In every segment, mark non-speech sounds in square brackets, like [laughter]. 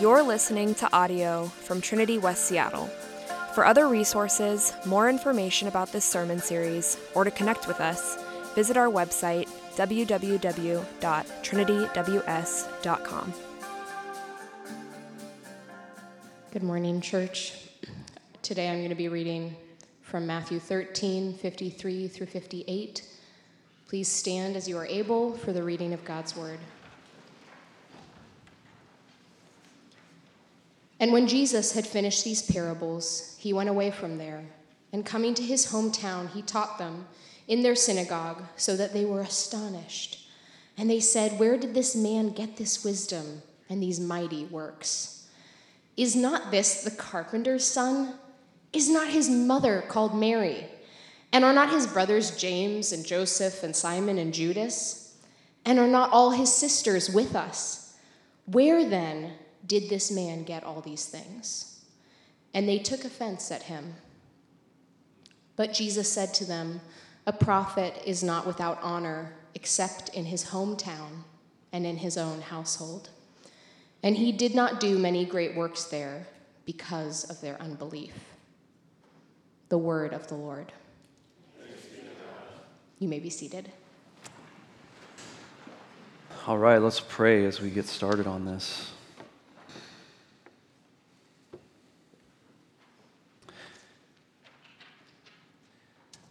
You're listening to audio from Trinity West Seattle. For other resources, more information about this sermon series, or to connect with us, visit our website www.trinityws.com. Good morning, church. Today I'm going to be reading from Matthew 13, 53 through 58. Please stand as you are able for the reading of God's word. And when Jesus had finished these parables, he went away from there, and coming to his hometown, he taught them in their synagogue, so that they were astonished. And they said, Where did this man get this wisdom and these mighty works? Is not this the carpenter's son? Is not his mother called Mary? And are not his brothers James and Joseph and Simon and Judas? And are not all his sisters with us? Where then did this man get all these things? And they took offense at him. But Jesus said to them, A prophet is not without honor except in his hometown and in his own household. And he did not do many great works there because of their unbelief. The word of the Lord. You may be seated. All right, let's pray as we get started on this.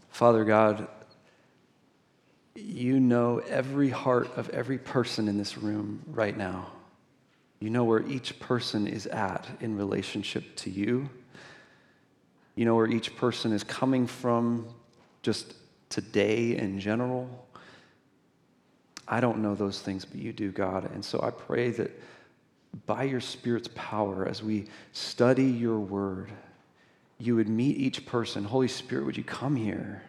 Father God, you know every heart of every person in this room right now. You know where each person is at in relationship to you. You know where each person is coming from just today in general. I don't know those things, but you do, God. And so I pray that by your Spirit's power, as we study your word, you would meet each person. Holy Spirit, would you come here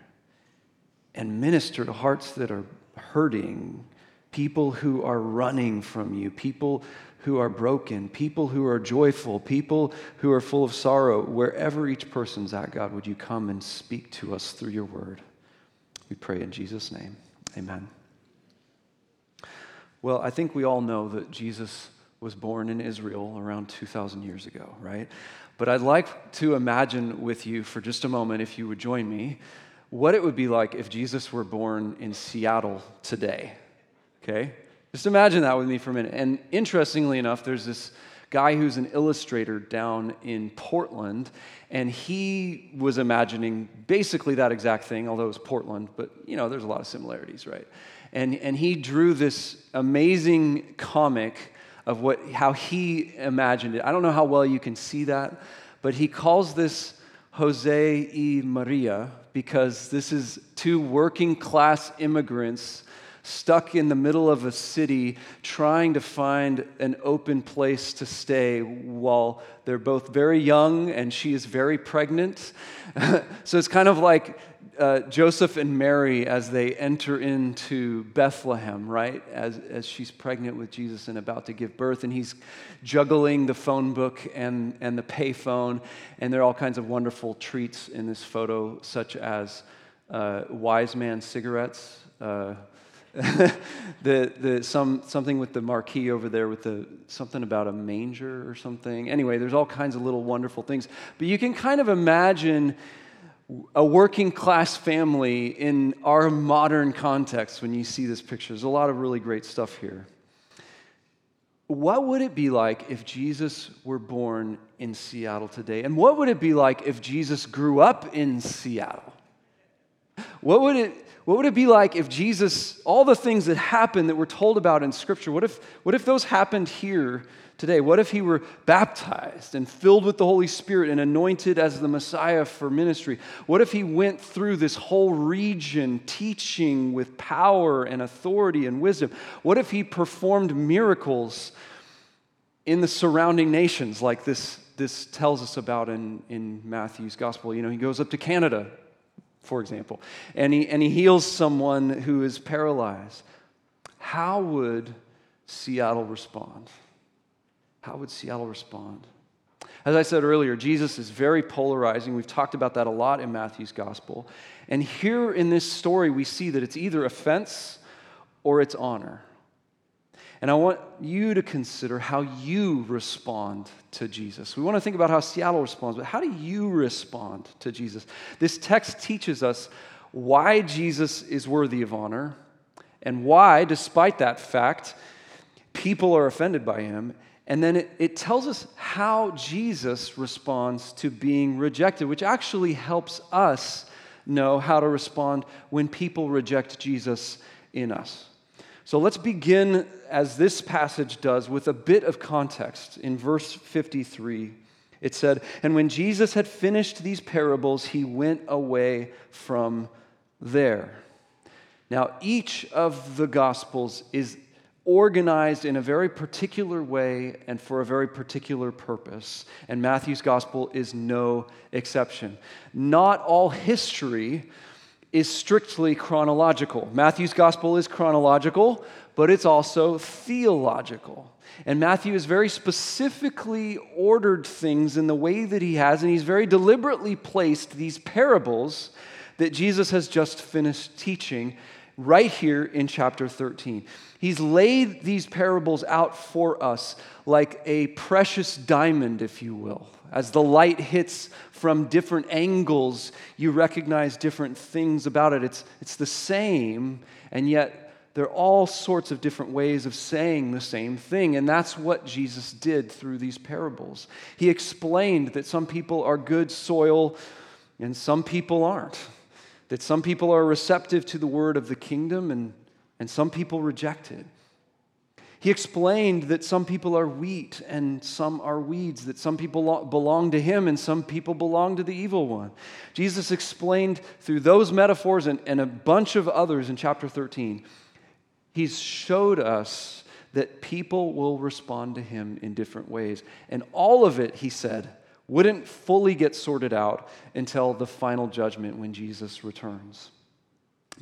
and minister to hearts that are hurting, people who are running from you, people who are broken, people who are joyful, people who are full of sorrow. Wherever each person's at, God, would you come and speak to us through your word? We pray in Jesus' name. Amen. Well, I think we all know that Jesus was born in Israel around 2,000 years ago, right? But I'd like to imagine with you for just a moment, if you would join me, what it would be like if Jesus were born in Seattle today. Okay? Just imagine that with me for a minute. And interestingly enough, there's this guy who's an illustrator down in Portland, and he was imagining basically that exact thing, although it was Portland, but you know, there's a lot of similarities, right? And, and he drew this amazing comic of what, how he imagined it. I don't know how well you can see that, but he calls this Jose y Maria because this is two working class immigrants stuck in the middle of a city trying to find an open place to stay while they're both very young and she is very pregnant. [laughs] so it's kind of like uh, Joseph and Mary as they enter into Bethlehem, right? As, as she's pregnant with Jesus and about to give birth, and he's juggling the phone book and, and the payphone, and there are all kinds of wonderful treats in this photo, such as uh, wise man cigarettes. Uh, [laughs] the, the, some, something with the marquee over there with the something about a manger or something. Anyway, there's all kinds of little wonderful things. But you can kind of imagine a working class family in our modern context when you see this picture. There's a lot of really great stuff here. What would it be like if Jesus were born in Seattle today? And what would it be like if Jesus grew up in Seattle? What would it, what would it be like if Jesus, all the things that happened that we're told about in Scripture, what if, what if those happened here today? What if he were baptized and filled with the Holy Spirit and anointed as the Messiah for ministry? What if he went through this whole region teaching with power and authority and wisdom? What if he performed miracles in the surrounding nations like this, this tells us about in, in Matthew's gospel? You know, he goes up to Canada, for example, and he, and he heals someone who is paralyzed. How would Seattle respond? How would Seattle respond? As I said earlier, Jesus is very polarizing. We've talked about that a lot in Matthew's gospel. And here in this story, we see that it's either offense or its honor. And I want you to consider how you respond to Jesus. We want to think about how Seattle responds, but how do you respond to Jesus? This text teaches us why Jesus is worthy of honor and why, despite that fact, people are offended by him. And then it, it tells us how Jesus responds to being rejected, which actually helps us know how to respond when people reject Jesus in us. So let's begin, as this passage does, with a bit of context. In verse 53, it said, And when Jesus had finished these parables, he went away from there. Now, each of the Gospels is organized in a very particular way and for a very particular purpose. And Matthew's gospel is no exception. Not all history is strictly chronological. Matthew's gospel is chronological, but it's also theological. And Matthew has very specifically ordered things in the way that he has, and he's very deliberately placed these parables that Jesus has just finished teaching right here in chapter 13. He's laid these parables out for us like a precious diamond, if you will. As the light hits from different angles, you recognize different things about it. It's, it's the same, and yet there are all sorts of different ways of saying the same thing. And that's what Jesus did through these parables. He explained that some people are good soil and some people aren't that some people are receptive to the word of the kingdom and, and some people reject it. He explained that some people are wheat and some are weeds, that some people belong to him and some people belong to the evil one. Jesus explained through those metaphors and, and a bunch of others in chapter 13, he's showed us that people will respond to him in different ways. And all of it, he said, wouldn't fully get sorted out until the final judgment when Jesus returns.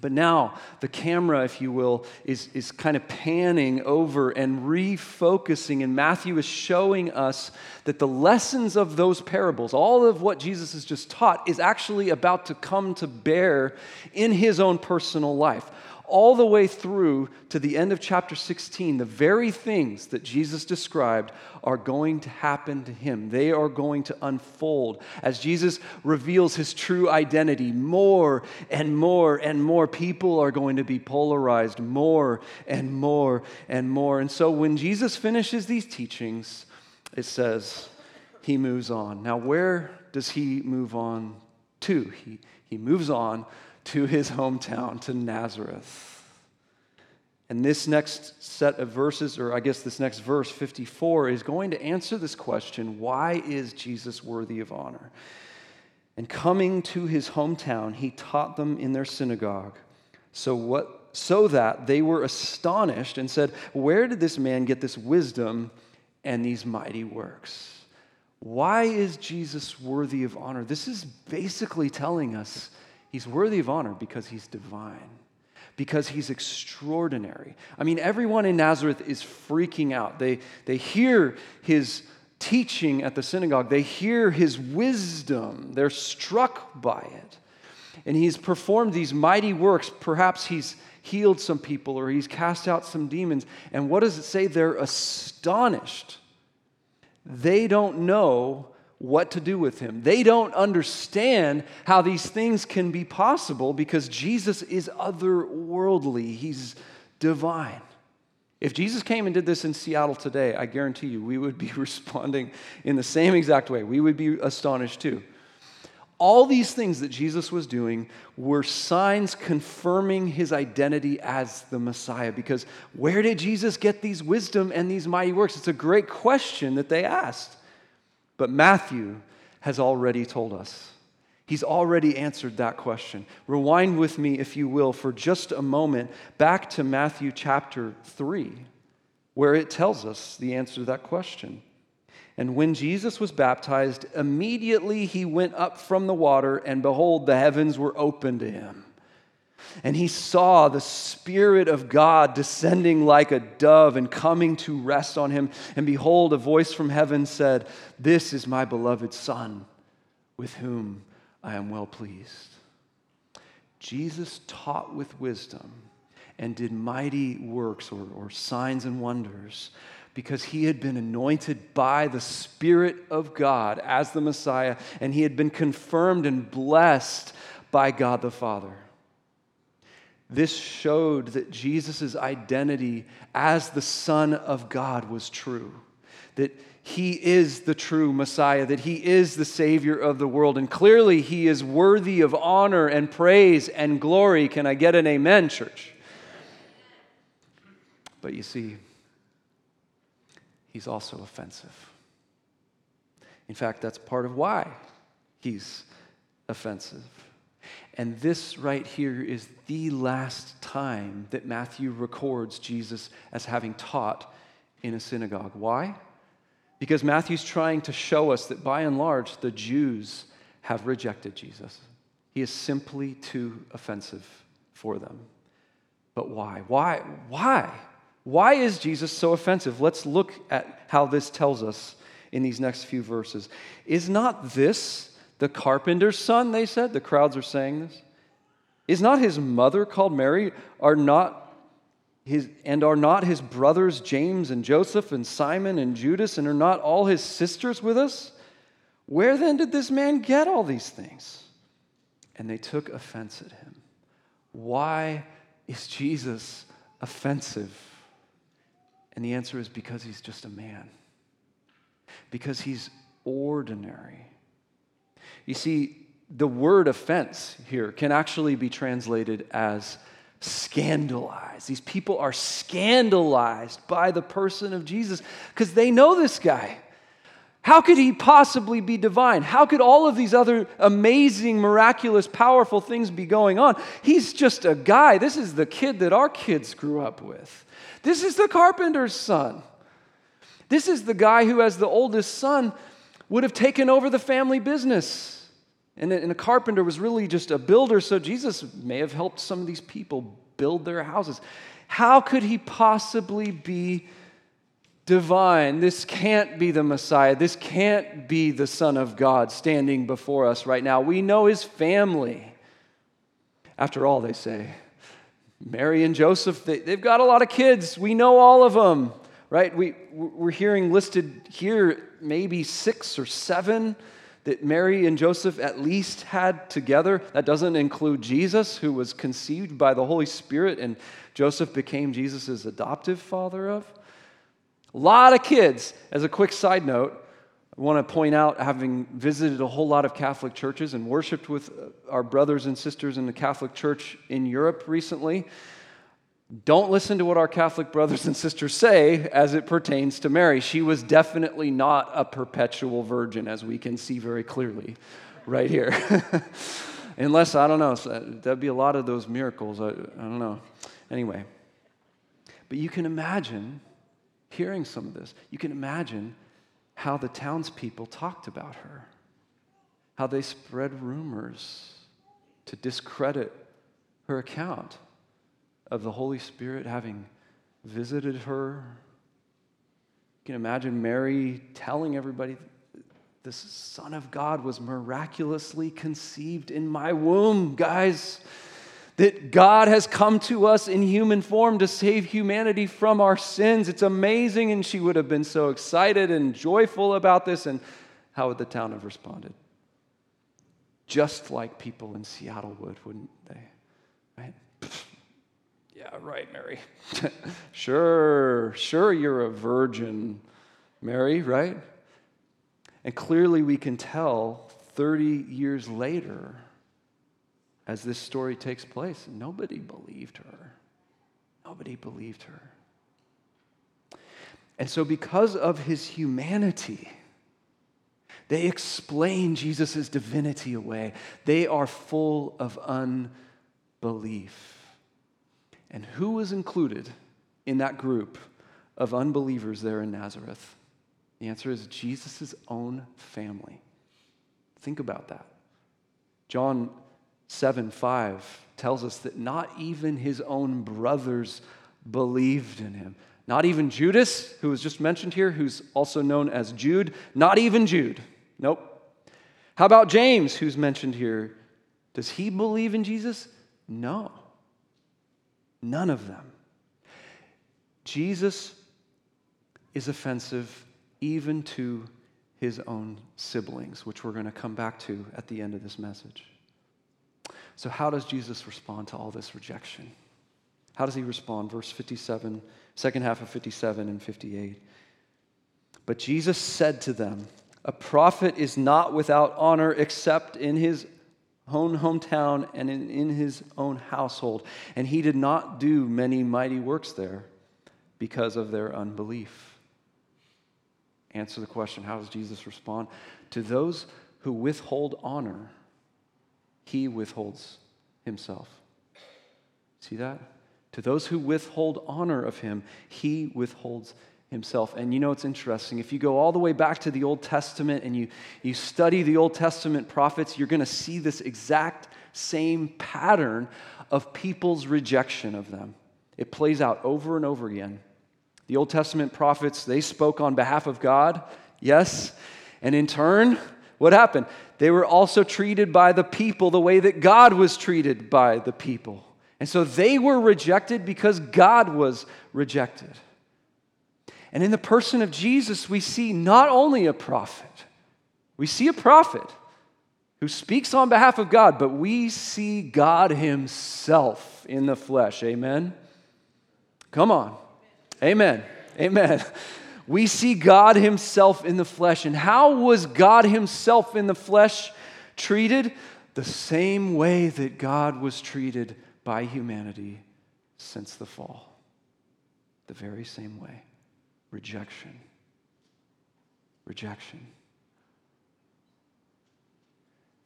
But now, the camera, if you will, is, is kind of panning over and refocusing, and Matthew is showing us that the lessons of those parables, all of what Jesus has just taught, is actually about to come to bear in his own personal life all the way through to the end of chapter 16, the very things that Jesus described are going to happen to him. They are going to unfold as Jesus reveals his true identity. More and more and more people are going to be polarized, more and more and more. And so when Jesus finishes these teachings, it says he moves on. Now, where does he move on to? He, he moves on to his hometown, to Nazareth. And this next set of verses, or I guess this next verse, 54, is going to answer this question why is Jesus worthy of honor? And coming to his hometown, he taught them in their synagogue. So, what, so that they were astonished and said, Where did this man get this wisdom and these mighty works? Why is Jesus worthy of honor? This is basically telling us He's worthy of honor because he's divine, because he's extraordinary. I mean, everyone in Nazareth is freaking out. They, they hear his teaching at the synagogue, they hear his wisdom, they're struck by it. And he's performed these mighty works. Perhaps he's healed some people or he's cast out some demons. And what does it say? They're astonished. They don't know what to do with him. They don't understand how these things can be possible because Jesus is otherworldly, he's divine. If Jesus came and did this in Seattle today, I guarantee you we would be [laughs] responding in the same exact way. We would be astonished too. All these things that Jesus was doing were signs confirming his identity as the Messiah. Because where did Jesus get these wisdom and these mighty works? It's a great question that they asked. But Matthew has already told us. He's already answered that question. Rewind with me, if you will, for just a moment back to Matthew chapter 3, where it tells us the answer to that question. And when Jesus was baptized, immediately he went up from the water, and behold, the heavens were opened to him. And he saw the Spirit of God descending like a dove and coming to rest on him. And behold, a voice from heaven said, This is my beloved Son, with whom I am well pleased. Jesus taught with wisdom and did mighty works or, or signs and wonders because he had been anointed by the Spirit of God as the Messiah, and he had been confirmed and blessed by God the Father. This showed that Jesus' identity as the Son of God was true, that he is the true Messiah, that he is the Savior of the world, and clearly he is worthy of honor and praise and glory. Can I get an amen, church? But you see, he's also offensive. In fact, that's part of why he's offensive. And this right here is the last time that Matthew records Jesus as having taught in a synagogue. Why? Because Matthew's trying to show us that by and large, the Jews have rejected Jesus. He is simply too offensive for them. But why? Why? Why? Why is Jesus so offensive? Let's look at how this tells us in these next few verses. Is not this the carpenter's son? They said. The crowds are saying this. Is not his mother called Mary? Are not his, and are not his brothers James and Joseph and Simon and Judas, and are not all his sisters with us? Where then did this man get all these things? And they took offense at him. Why is Jesus offensive? And the answer is because he's just a man, because he's ordinary. You see, the word offense here can actually be translated as scandalized. These people are scandalized by the person of Jesus because they know this guy. How could he possibly be divine? How could all of these other amazing, miraculous, powerful things be going on? He's just a guy. This is the kid that our kids grew up with. This is the carpenter's son. This is the guy who, as the oldest son, would have taken over the family business. And a carpenter was really just a builder, so Jesus may have helped some of these people build their houses. How could he possibly be divine? This can't be the Messiah. This can't be the Son of God standing before us right now. We know his family. After all, they say, Mary and Joseph, they, have got a lot of kids. We know all of them, right? We, we're hearing listed here maybe six or seven that Mary and Joseph at least had together. That doesn't include Jesus, who was conceived by the Holy Spirit, and Joseph became Jesus' adoptive father of. A lot of kids. As a quick side note, I want to point out, having visited a whole lot of Catholic churches and worshiped with our brothers and sisters in the Catholic Church in Europe recently, don't listen to what our Catholic brothers and sisters say as it pertains to Mary. She was definitely not a perpetual virgin, as we can see very clearly right here. [laughs] Unless, I don't know, that'd be a lot of those miracles. I, I don't know. Anyway, but you can imagine hearing some of this. You can imagine how the townspeople talked about her, how they spread rumors to discredit her account of the Holy Spirit having visited her. You can imagine Mary telling everybody, This Son of God was miraculously conceived in my womb, guys that God has come to us in human form to save humanity from our sins. It's amazing. And she would have been so excited and joyful about this. And how would the town have responded? Just like people in Seattle would, wouldn't they? Right? Yeah, right, Mary. [laughs] sure, sure, you're a virgin, Mary, right? And clearly we can tell 30 years later as this story takes place. Nobody believed her. Nobody believed her. And so, because of his humanity, they explain Jesus' divinity away. They are full of unbelief. And who was included in that group of unbelievers there in Nazareth? The answer is Jesus' own family. Think about that. John 7 5 tells us that not even his own brothers believed in him. Not even Judas, who was just mentioned here, who's also known as Jude. Not even Jude. Nope. How about James, who's mentioned here? Does he believe in Jesus? No. None of them. Jesus is offensive even to his own siblings, which we're going to come back to at the end of this message. So, how does Jesus respond to all this rejection? How does he respond? Verse 57, second half of 57 and 58. But Jesus said to them, A prophet is not without honor except in his own hometown and in, in his own household. And he did not do many mighty works there because of their unbelief. Answer the question how does Jesus respond? To those who withhold honor, he withholds himself. See that? To those who withhold honor of him, he withholds himself. And you know, it's interesting. If you go all the way back to the Old Testament and you, you study the Old Testament prophets, you're going to see this exact same pattern of people's rejection of them. It plays out over and over again. The Old Testament prophets, they spoke on behalf of God, yes. And in turn, what happened? They were also treated by the people the way that God was treated by the people. And so they were rejected because God was rejected. And in the person of Jesus, we see not only a prophet, we see a prophet who speaks on behalf of God, but we see God Himself in the flesh. Amen? Come on. Amen. Amen. We see God Himself in the flesh. And how was God Himself in the flesh treated? The same way that God was treated by humanity since the fall. The very same way rejection. Rejection.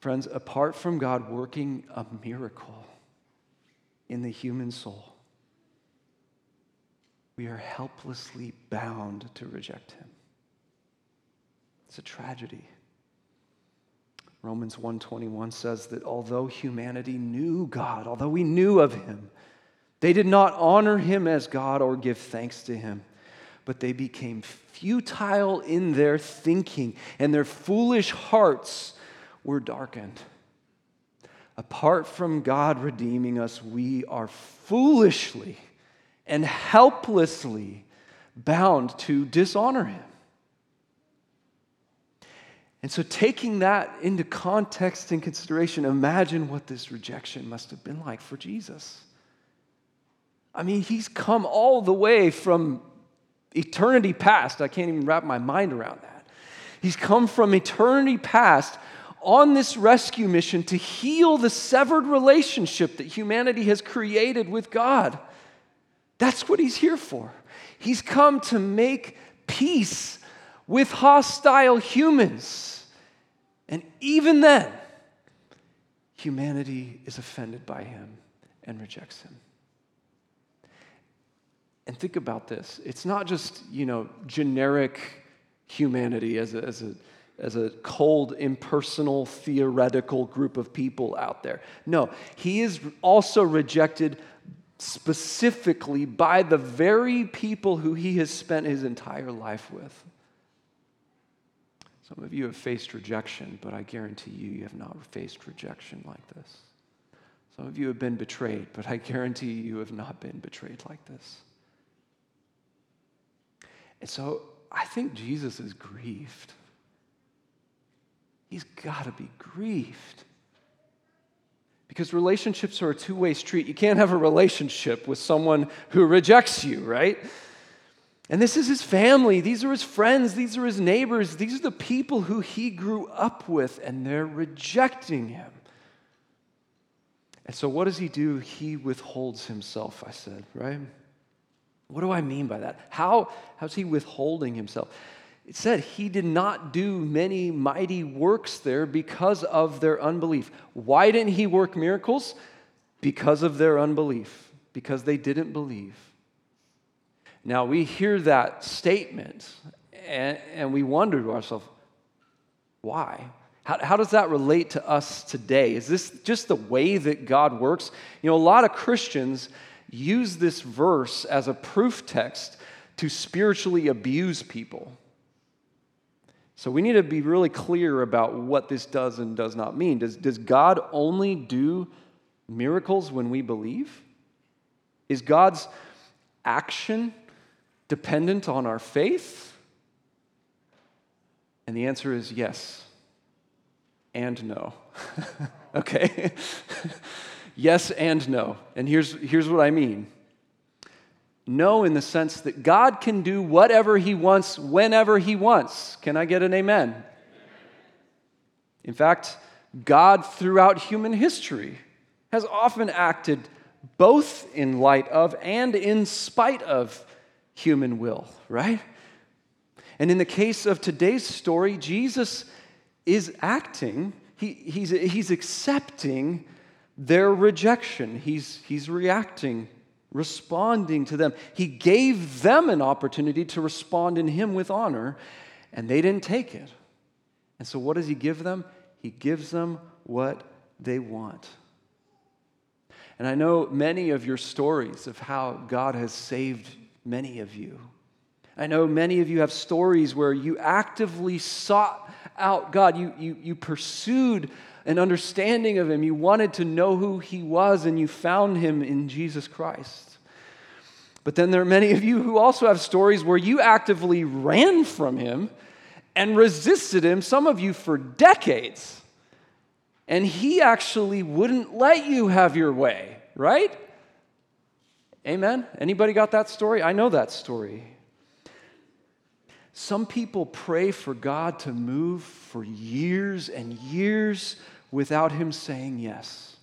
Friends, apart from God working a miracle in the human soul, we are helplessly bound to reject him. It's a tragedy. Romans 1:21 says that although humanity knew God, although we knew of him, they did not honor him as God or give thanks to him, but they became futile in their thinking, and their foolish hearts were darkened. Apart from God redeeming us, we are foolishly and helplessly bound to dishonor him. And so, taking that into context and consideration, imagine what this rejection must have been like for Jesus. I mean, he's come all the way from eternity past. I can't even wrap my mind around that. He's come from eternity past on this rescue mission to heal the severed relationship that humanity has created with God. That's what he's here for. He's come to make peace with hostile humans. And even then, humanity is offended by him and rejects him. And think about this it's not just, you know, generic humanity as a, as a, as a cold, impersonal, theoretical group of people out there. No, he is also rejected specifically by the very people who he has spent his entire life with. Some of you have faced rejection, but I guarantee you, you have not faced rejection like this. Some of you have been betrayed, but I guarantee you, you have not been betrayed like this. And so I think Jesus is grieved. He's got to be grieved. Because relationships are a two way street. You can't have a relationship with someone who rejects you, right? And this is his family. These are his friends. These are his neighbors. These are the people who he grew up with, and they're rejecting him. And so, what does he do? He withholds himself, I said, right? What do I mean by that? How, how's he withholding himself? It said he did not do many mighty works there because of their unbelief. Why didn't he work miracles? Because of their unbelief, because they didn't believe. Now we hear that statement and, and we wonder to ourselves, why? How, how does that relate to us today? Is this just the way that God works? You know, a lot of Christians use this verse as a proof text to spiritually abuse people. So we need to be really clear about what this does and does not mean. Does, does God only do miracles when we believe? Is God's action dependent on our faith? And the answer is yes and no. [laughs] okay? [laughs] yes and no. And here's, here's what I mean no, in the sense that God can do whatever He wants whenever He wants. Can I get an amen? In fact, God throughout human history has often acted both in light of and in spite of human will, right? And in the case of today's story, Jesus is acting, he, he's, he's accepting their rejection, he's, he's reacting, responding to them. He gave them an opportunity to respond in Him with honor, and they didn't take it. And so, what does He give them? He gives them what they want. And I know many of your stories of how God has saved many of you. I know many of you have stories where you actively sought out God. You, you, you pursued an understanding of Him. You wanted to know who He was, and you found Him in Jesus Christ. But then there are many of you who also have stories where you actively ran from Him and resisted Him, some of you for decades. And He actually wouldn't let you have your way, right? Amen? Anybody got that story? I know that story. Some people pray for God to move for years and years without Him saying yes.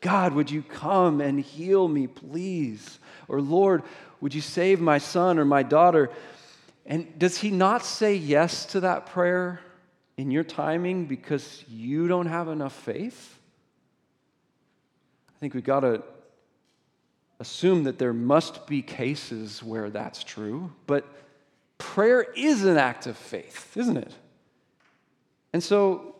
God, would you come and heal me, please? Or Lord, would you save my son or my daughter? And does He not say yes to that prayer in your timing because you don't have enough faith? I think we've got to assume that there must be cases where that's true, but prayer is an act of faith, isn't it? And so,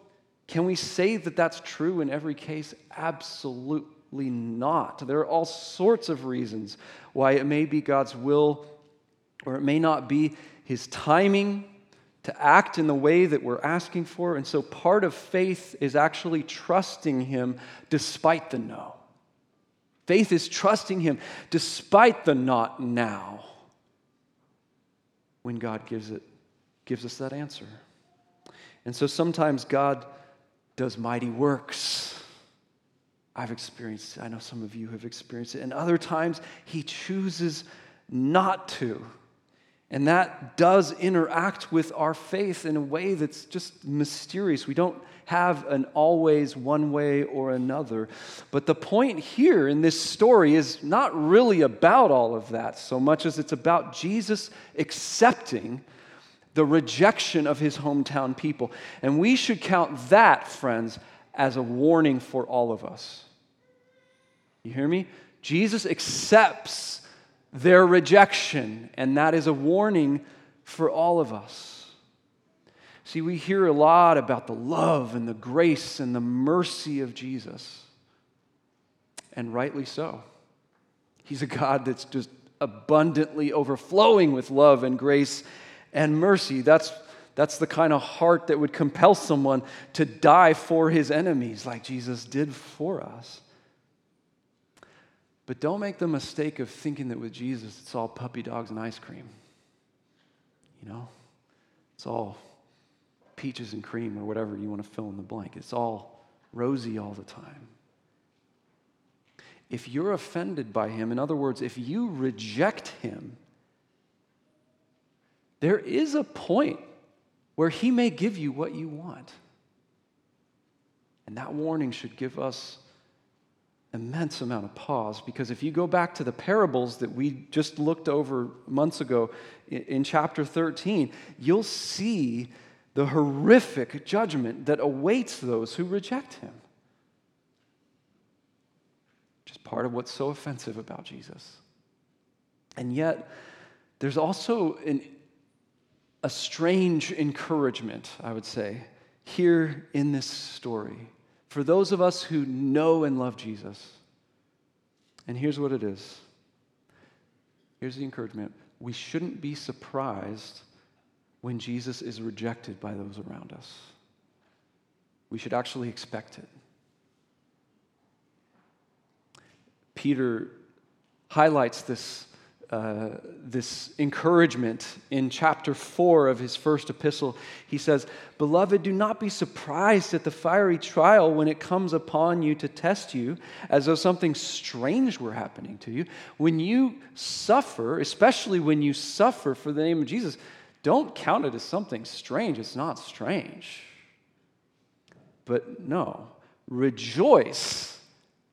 can we say that that's true in every case? Absolutely not. There are all sorts of reasons why it may be God's will or it may not be his timing to act in the way that we're asking for. And so, part of faith is actually trusting him despite the no. Faith is trusting Him despite the not now when God gives, it, gives us that answer. And so sometimes God does mighty works. I've experienced it. I know some of you have experienced it. And other times, He chooses not to. And that does interact with our faith in a way that's just mysterious. We don't have an always one way or another. But the point here in this story is not really about all of that so much as it's about Jesus accepting the rejection of his hometown people. And we should count that, friends, as a warning for all of us. You hear me? Jesus accepts their rejection, and that is a warning for all of us. See, we hear a lot about the love and the grace and the mercy of Jesus, and rightly so. He's a God that's just abundantly overflowing with love and grace and mercy. That's, that's the kind of heart that would compel someone to die for his enemies, like Jesus did for us. But don't make the mistake of thinking that with Jesus it's all puppy dogs and ice cream. You know? It's all peaches and cream or whatever you want to fill in the blank. It's all rosy all the time. If you're offended by him, in other words, if you reject him, there is a point where he may give you what you want. And that warning should give us immense amount of pause because if you go back to the parables that we just looked over months ago in, chapter 13, you'll see the horrific judgment that awaits those who reject him. Is part of what's so offensive about Jesus. And yet, there's also an, a strange encouragement, I would say, here in this story for those of us who know and love Jesus. And here's what it is here's the encouragement we shouldn't be surprised when Jesus is rejected by those around us. We should actually expect it. Peter highlights this, uh, this encouragement in chapter 4 of his first epistle. He says, Beloved, do not be surprised at the fiery trial when it comes upon you to test you, as though something strange were happening to you. When you suffer, especially when you suffer for the name of Jesus, don't count it as something strange. It's not strange. But no, rejoice.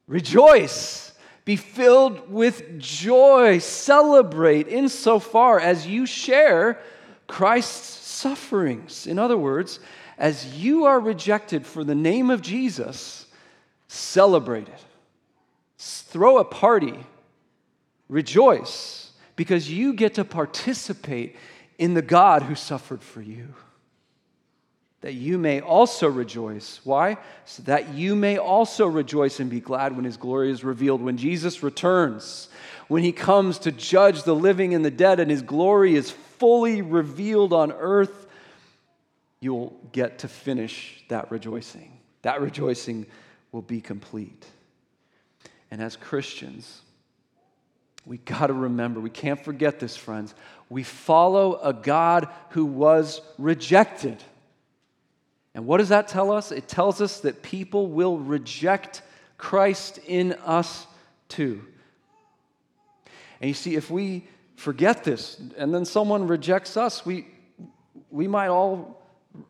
Rejoice. Be filled with joy. Celebrate insofar as you share Christ's sufferings. In other words, as you are rejected for the name of Jesus, celebrate it. Throw a party. Rejoice because you get to participate in the God who suffered for you. That you may also rejoice. Why? So that you may also rejoice and be glad when his glory is revealed. When Jesus returns, when he comes to judge the living and the dead, and his glory is fully revealed on earth, you'll get to finish that rejoicing. That rejoicing will be complete. And as Christians, we got to remember, we can't forget this, friends. We follow a God who was rejected. And what does that tell us? It tells us that people will reject Christ in us too. And you see, if we forget this and then someone rejects us, we, we might all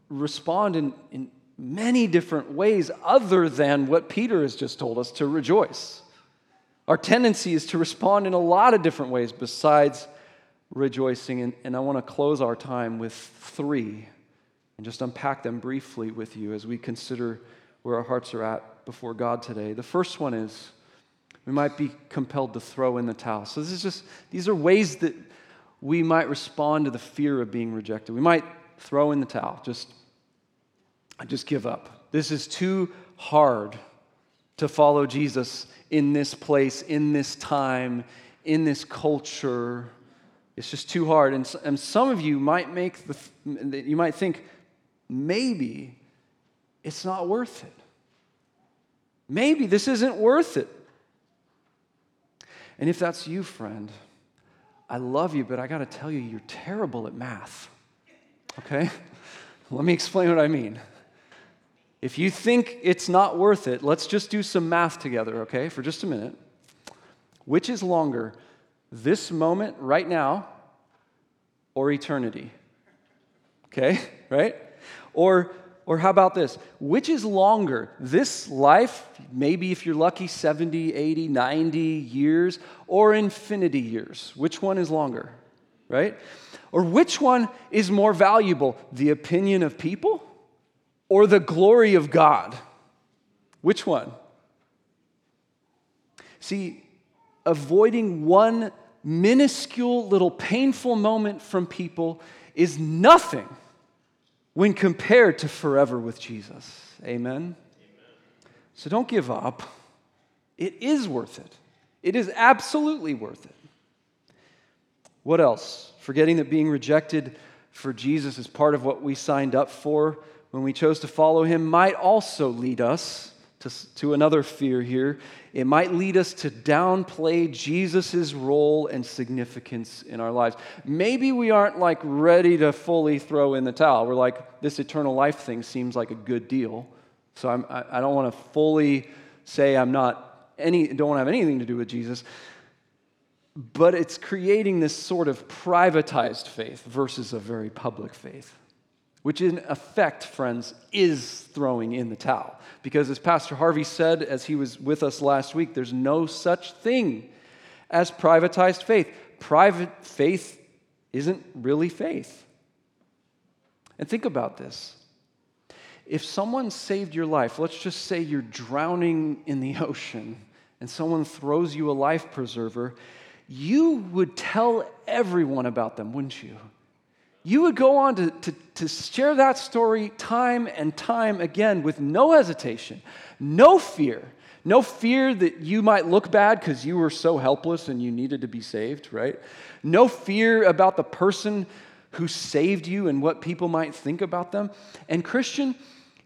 respond in, in many different ways other than what Peter has just told us to rejoice. Our tendency is to respond in a lot of different ways besides rejoicing. And, and I want to close our time with three and just unpack them briefly with you as we consider where our hearts are at before God today. The first one is we might be compelled to throw in the towel. So this is just these are ways that we might respond to the fear of being rejected. We might throw in the towel. Just I just give up. This is too hard to follow Jesus in this place, in this time, in this culture. It's just too hard. And, and some of you might make the, you might think, maybe it's not worth it. Maybe this isn't worth it. And if that's you, friend, I love you, but I got to tell you, you're terrible at math. Okay? [laughs] Let me explain what I mean. If you think it's not worth it, let's just do some math together, okay, for just a minute. Which is longer, this moment right now or eternity? Okay, right? Or, or how about this? Which is longer, this life, maybe if you're lucky, 70, 80, 90 years, or infinity years? Which one is longer, right? Or which one is more valuable, the opinion of people or the glory of God? Which one? See, avoiding one minuscule little painful moment from people is nothing when compared to forever with Jesus. Amen? Amen? So don't give up. It is worth it. It is absolutely worth it. What else? Forgetting that being rejected for Jesus is part of what we signed up for when we chose to follow him might also lead us to, to another fear here. It might lead us to downplay Jesus' role and significance in our lives. Maybe we aren't like ready to fully throw in the towel. We're like, this eternal life thing seems like a good deal. So I'm, I, I don't want to fully say I'm not any, don't have anything to do with Jesus. But it's creating this sort of privatized faith versus a very public faith which in effect, friends, is throwing in the towel. Because as Pastor Harvey said as he was with us last week, there's no such thing as privatized faith. Private faith isn't really faith. And think about this. If someone saved your life, let's just say you're drowning in the [laughs] ocean and someone throws you a life preserver, you would tell everyone about them, wouldn't you? you would go on to, to, to, share that story time and time again with no hesitation, no fear. No fear that you might look bad because you were so helpless and you needed to be saved, right? No fear about the person who saved you and what people might think about them. And, Christian,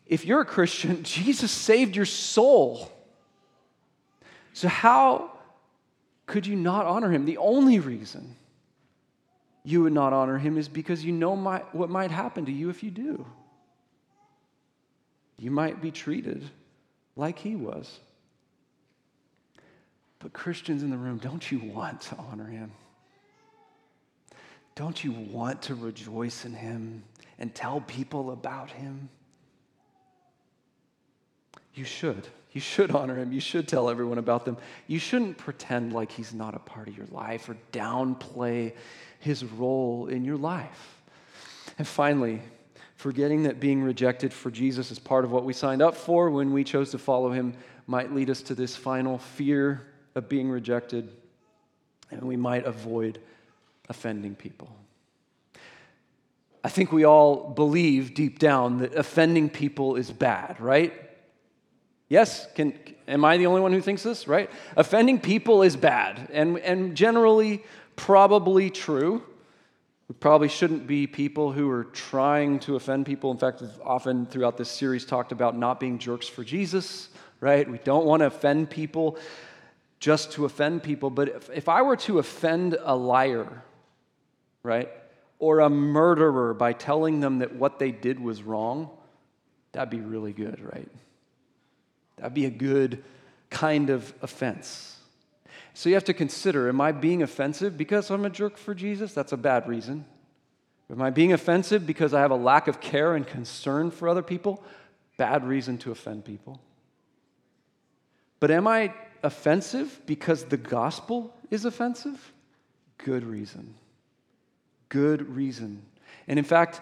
if you're a Christian, [laughs] Jesus saved your soul. So, how could you not honor him? The only reason you would not honor him is because you know my, what might happen to you if you do. You might be treated like he was. But, Christians in the room, don't you want to honor him? Don't you want to rejoice in him and tell people about him? You should. You should honor him. You should tell everyone about them. You shouldn't pretend like he's not a part of your life or downplay his role in your life. And finally, forgetting that being rejected for Jesus is part of what we signed up for when we chose to follow him might lead us to this final fear of being rejected, and we might avoid offending people. I think we all believe deep down that offending people is bad, right? Yes? Can, am I the only one who thinks this, right? Offending people is bad and, and generally probably true. We probably shouldn't be people who are trying to offend people. In fact, we've often throughout this series talked about not being jerks for Jesus, right? We don't want to offend people just to offend people. But if, if I were to offend a liar, right, or a murderer by telling them that what they did was wrong, that'd be really good, right? That'd be a good kind of offense. So you have to consider am I being offensive because I'm a jerk for Jesus? That's a bad reason. Am I being offensive because I have a lack of care and concern for other people? Bad reason to offend people. But am I offensive because the gospel is offensive? Good reason. Good reason. And in fact,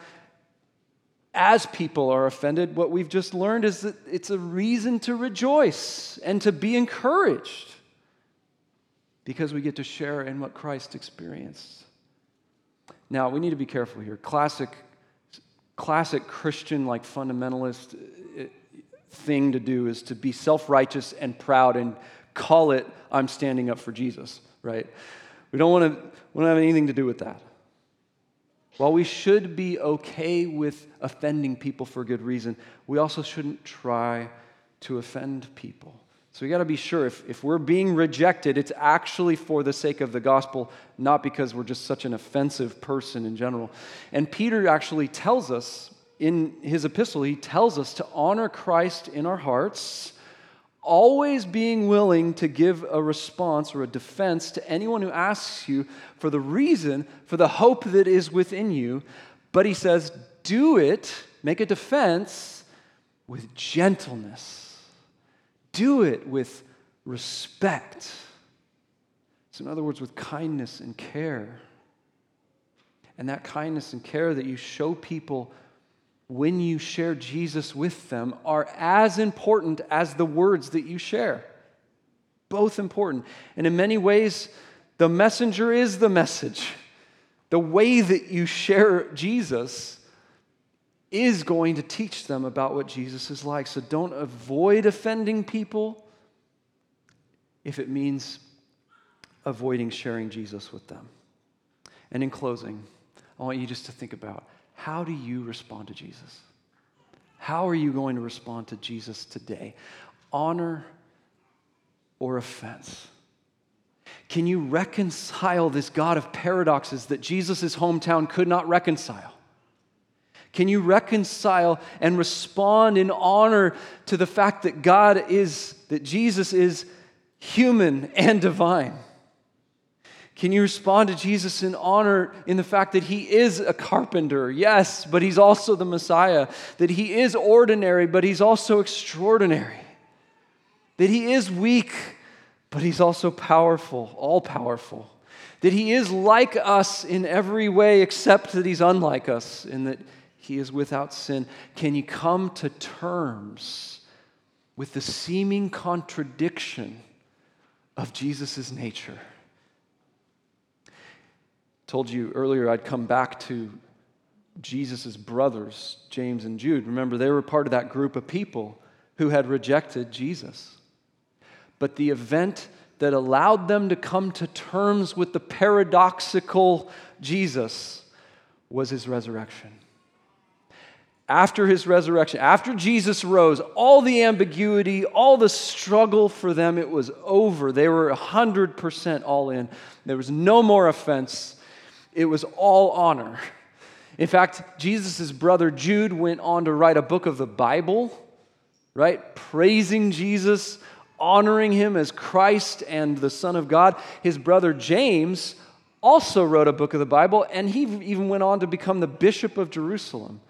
as people are offended, what we've just learned is that it's a reason to rejoice and to be encouraged because we get to share in what Christ experienced. Now, we need to be careful here. Classic, classic Christian, like fundamentalist uh, thing to do is to be self righteous and proud and call it, I'm standing up for Jesus, right? We don't want to, we don't have anything to do with that. While we should be okay with offending people for good reason, we also shouldn't try to offend people. So we got to be sure if, if we're being rejected, it's actually for the sake of the gospel, not because we're just such an offensive person in general. And Peter actually tells us in his epistle, he tells us to honor Christ in our hearts always being willing to give a response or a defense to anyone who asks you for the reason, for the hope that is within you. But he says, do it, make a defense with gentleness, do it with respect. So, in other words, with kindness and care. And that kindness and care that you show people when you share Jesus with them are as important as the words that you share. Both important. And in many ways, the messenger is the message. The way that you share Jesus is going to teach them about what Jesus is like. So don't avoid offending people if it means avoiding sharing Jesus with them. And in closing, I want you just to think about how do you respond to Jesus? How are you going to respond to Jesus today? Honor or offense? Can you reconcile this God of paradoxes that Jesus' hometown could not reconcile? Can you reconcile and respond in honor to the fact that God is, that Jesus is human and divine? Can you respond to Jesus in honor in the fact that he is a carpenter? Yes, but he's also the Messiah. That he is ordinary, but he's also extraordinary. That he is weak, but he's also powerful, all powerful. That he is like us in every way except that he's unlike us, in that he is without sin. Can you come to terms with the seeming contradiction of Jesus' nature? Told you earlier I'd come back to Jesus' brothers, James and Jude. Remember, they were part of that group of people who had rejected Jesus. But the event that allowed them to come to terms with the paradoxical Jesus was his resurrection. after his resurrection, after Jesus rose, all the ambiguity, all the struggle for them, it was over. They were 100% all in. There was no more offense, it was all honor. In fact, Jesus' brother Jude went on to write a book of the Bible, right? Praising Jesus, honoring him as Christ and the Son of God. His brother James also wrote a book of the Bible, and he even went on to become the Bishop of Jerusalem.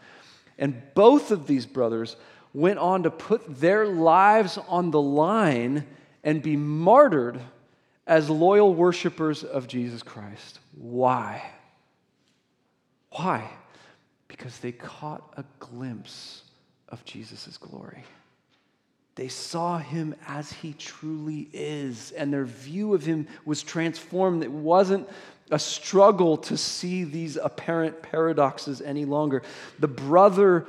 And both of these brothers went on to put their lives on the line and be martyred as loyal worshipers of Jesus Christ. Why? Why? Because they caught a glimpse of Jesus' glory. They saw him as he truly is, and their view of him was transformed. It wasn't a struggle to see these apparent paradoxes any longer. The brother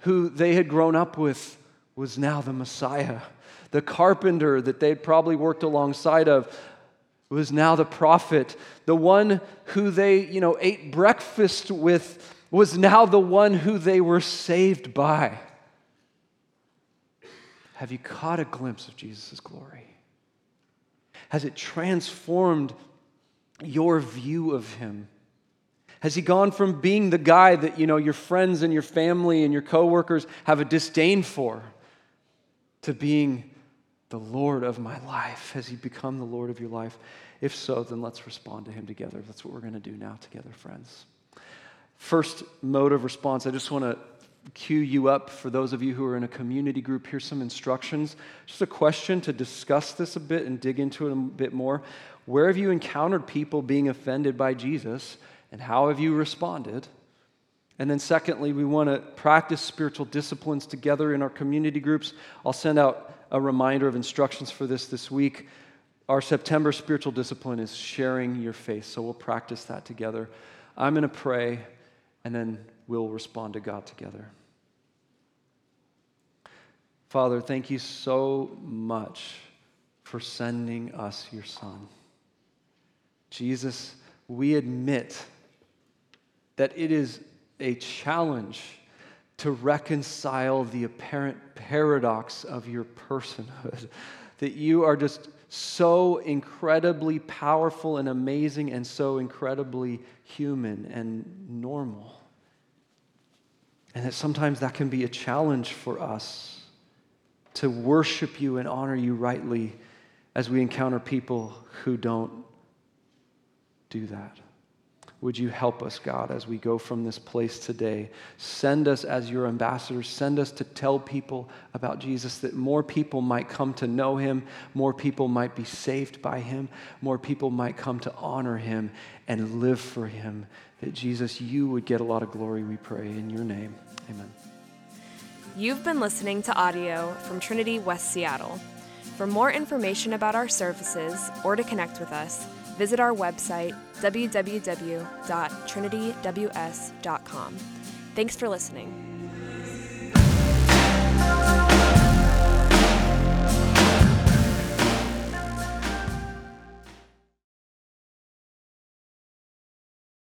who they had grown up with was now the Messiah. The carpenter that they'd probably worked alongside of was now the prophet. The one who they, you know, ate breakfast with was now the one who they were saved by. Have you caught a glimpse of Jesus' glory? Has it transformed your view of him? Has he gone from being the guy that you know your friends and your family and your coworkers have a disdain for to being the Lord of my life? Has he become the Lord of your life? If so, then let's respond to him together. That's what we're going to do now together, friends. First mode of response, I just want to cue you up for those of you who are in a community group. Here's some instructions. Just a question to discuss this a bit and dig into it a bit more. Where have you encountered people being offended by Jesus, and how have you responded? And then, secondly, we want to practice spiritual disciplines together in our community groups. I'll send out a reminder of instructions for this this week. Our September spiritual discipline is sharing your faith, so we'll practice that together. I'm going to pray, and then we'll respond to God together. Father, thank you so much for sending us your Son. Jesus, we admit that it is a challenge to reconcile the apparent paradox of your personhood, [laughs] that you are just so incredibly powerful and amazing and so incredibly human and normal. And that sometimes that can be a challenge for us to worship you and honor you rightly as we encounter people who don't do that. Would you help us, God, as we go from this place today? Send us as your ambassadors. Send us to tell people about Jesus that more people might come to know him, more people might be saved by him, more people might come to honor him and live for him. That Jesus, you would get a lot of glory, we pray. In your name, amen. You've been listening to audio from Trinity West Seattle. For more information about our services or to connect with us, visit our website, www.trinityws.com. Thanks for listening.